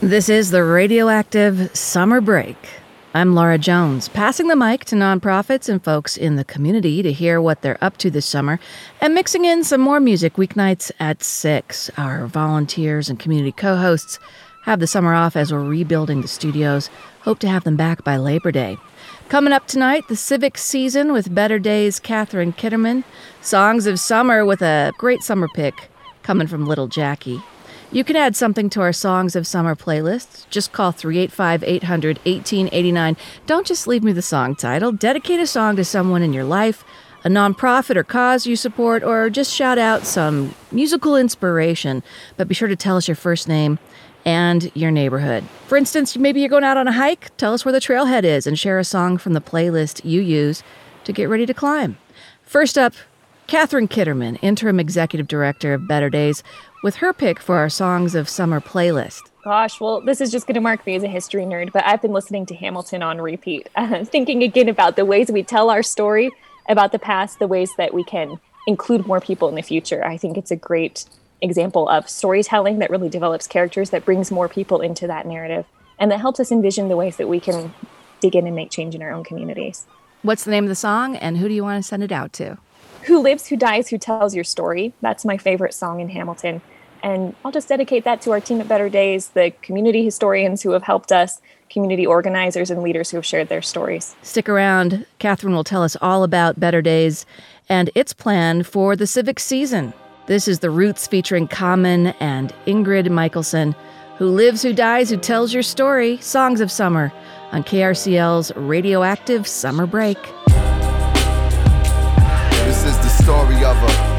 This is the Radioactive Summer Break. I'm Laura Jones, passing the mic to nonprofits and folks in the community to hear what they're up to this summer and mixing in some more music weeknights at 6. Our volunteers and community co hosts have the summer off as we're rebuilding the studios. Hope to have them back by Labor Day. Coming up tonight, the Civic Season with Better Days, Catherine Kitterman. Songs of Summer with a great summer pick coming from Little Jackie. You can add something to our Songs of Summer playlist. Just call 385 800 1889. Don't just leave me the song title. Dedicate a song to someone in your life, a nonprofit or cause you support, or just shout out some musical inspiration. But be sure to tell us your first name and your neighborhood. For instance, maybe you're going out on a hike. Tell us where the trailhead is and share a song from the playlist you use to get ready to climb. First up, Catherine Kitterman, Interim Executive Director of Better Days, with her pick for our Songs of Summer playlist. Gosh, well, this is just going to mark me as a history nerd, but I've been listening to Hamilton on repeat, uh, thinking again about the ways we tell our story about the past, the ways that we can include more people in the future. I think it's a great example of storytelling that really develops characters, that brings more people into that narrative, and that helps us envision the ways that we can dig in and make change in our own communities. What's the name of the song, and who do you want to send it out to? Who Lives, Who Dies, Who Tells Your Story. That's my favorite song in Hamilton. And I'll just dedicate that to our team at Better Days, the community historians who have helped us, community organizers and leaders who have shared their stories. Stick around. Catherine will tell us all about Better Days and its plan for the civic season. This is The Roots featuring Common and Ingrid Michaelson. Who lives, who dies, who tells your story? Songs of Summer on KRCL's Radioactive Summer Break. This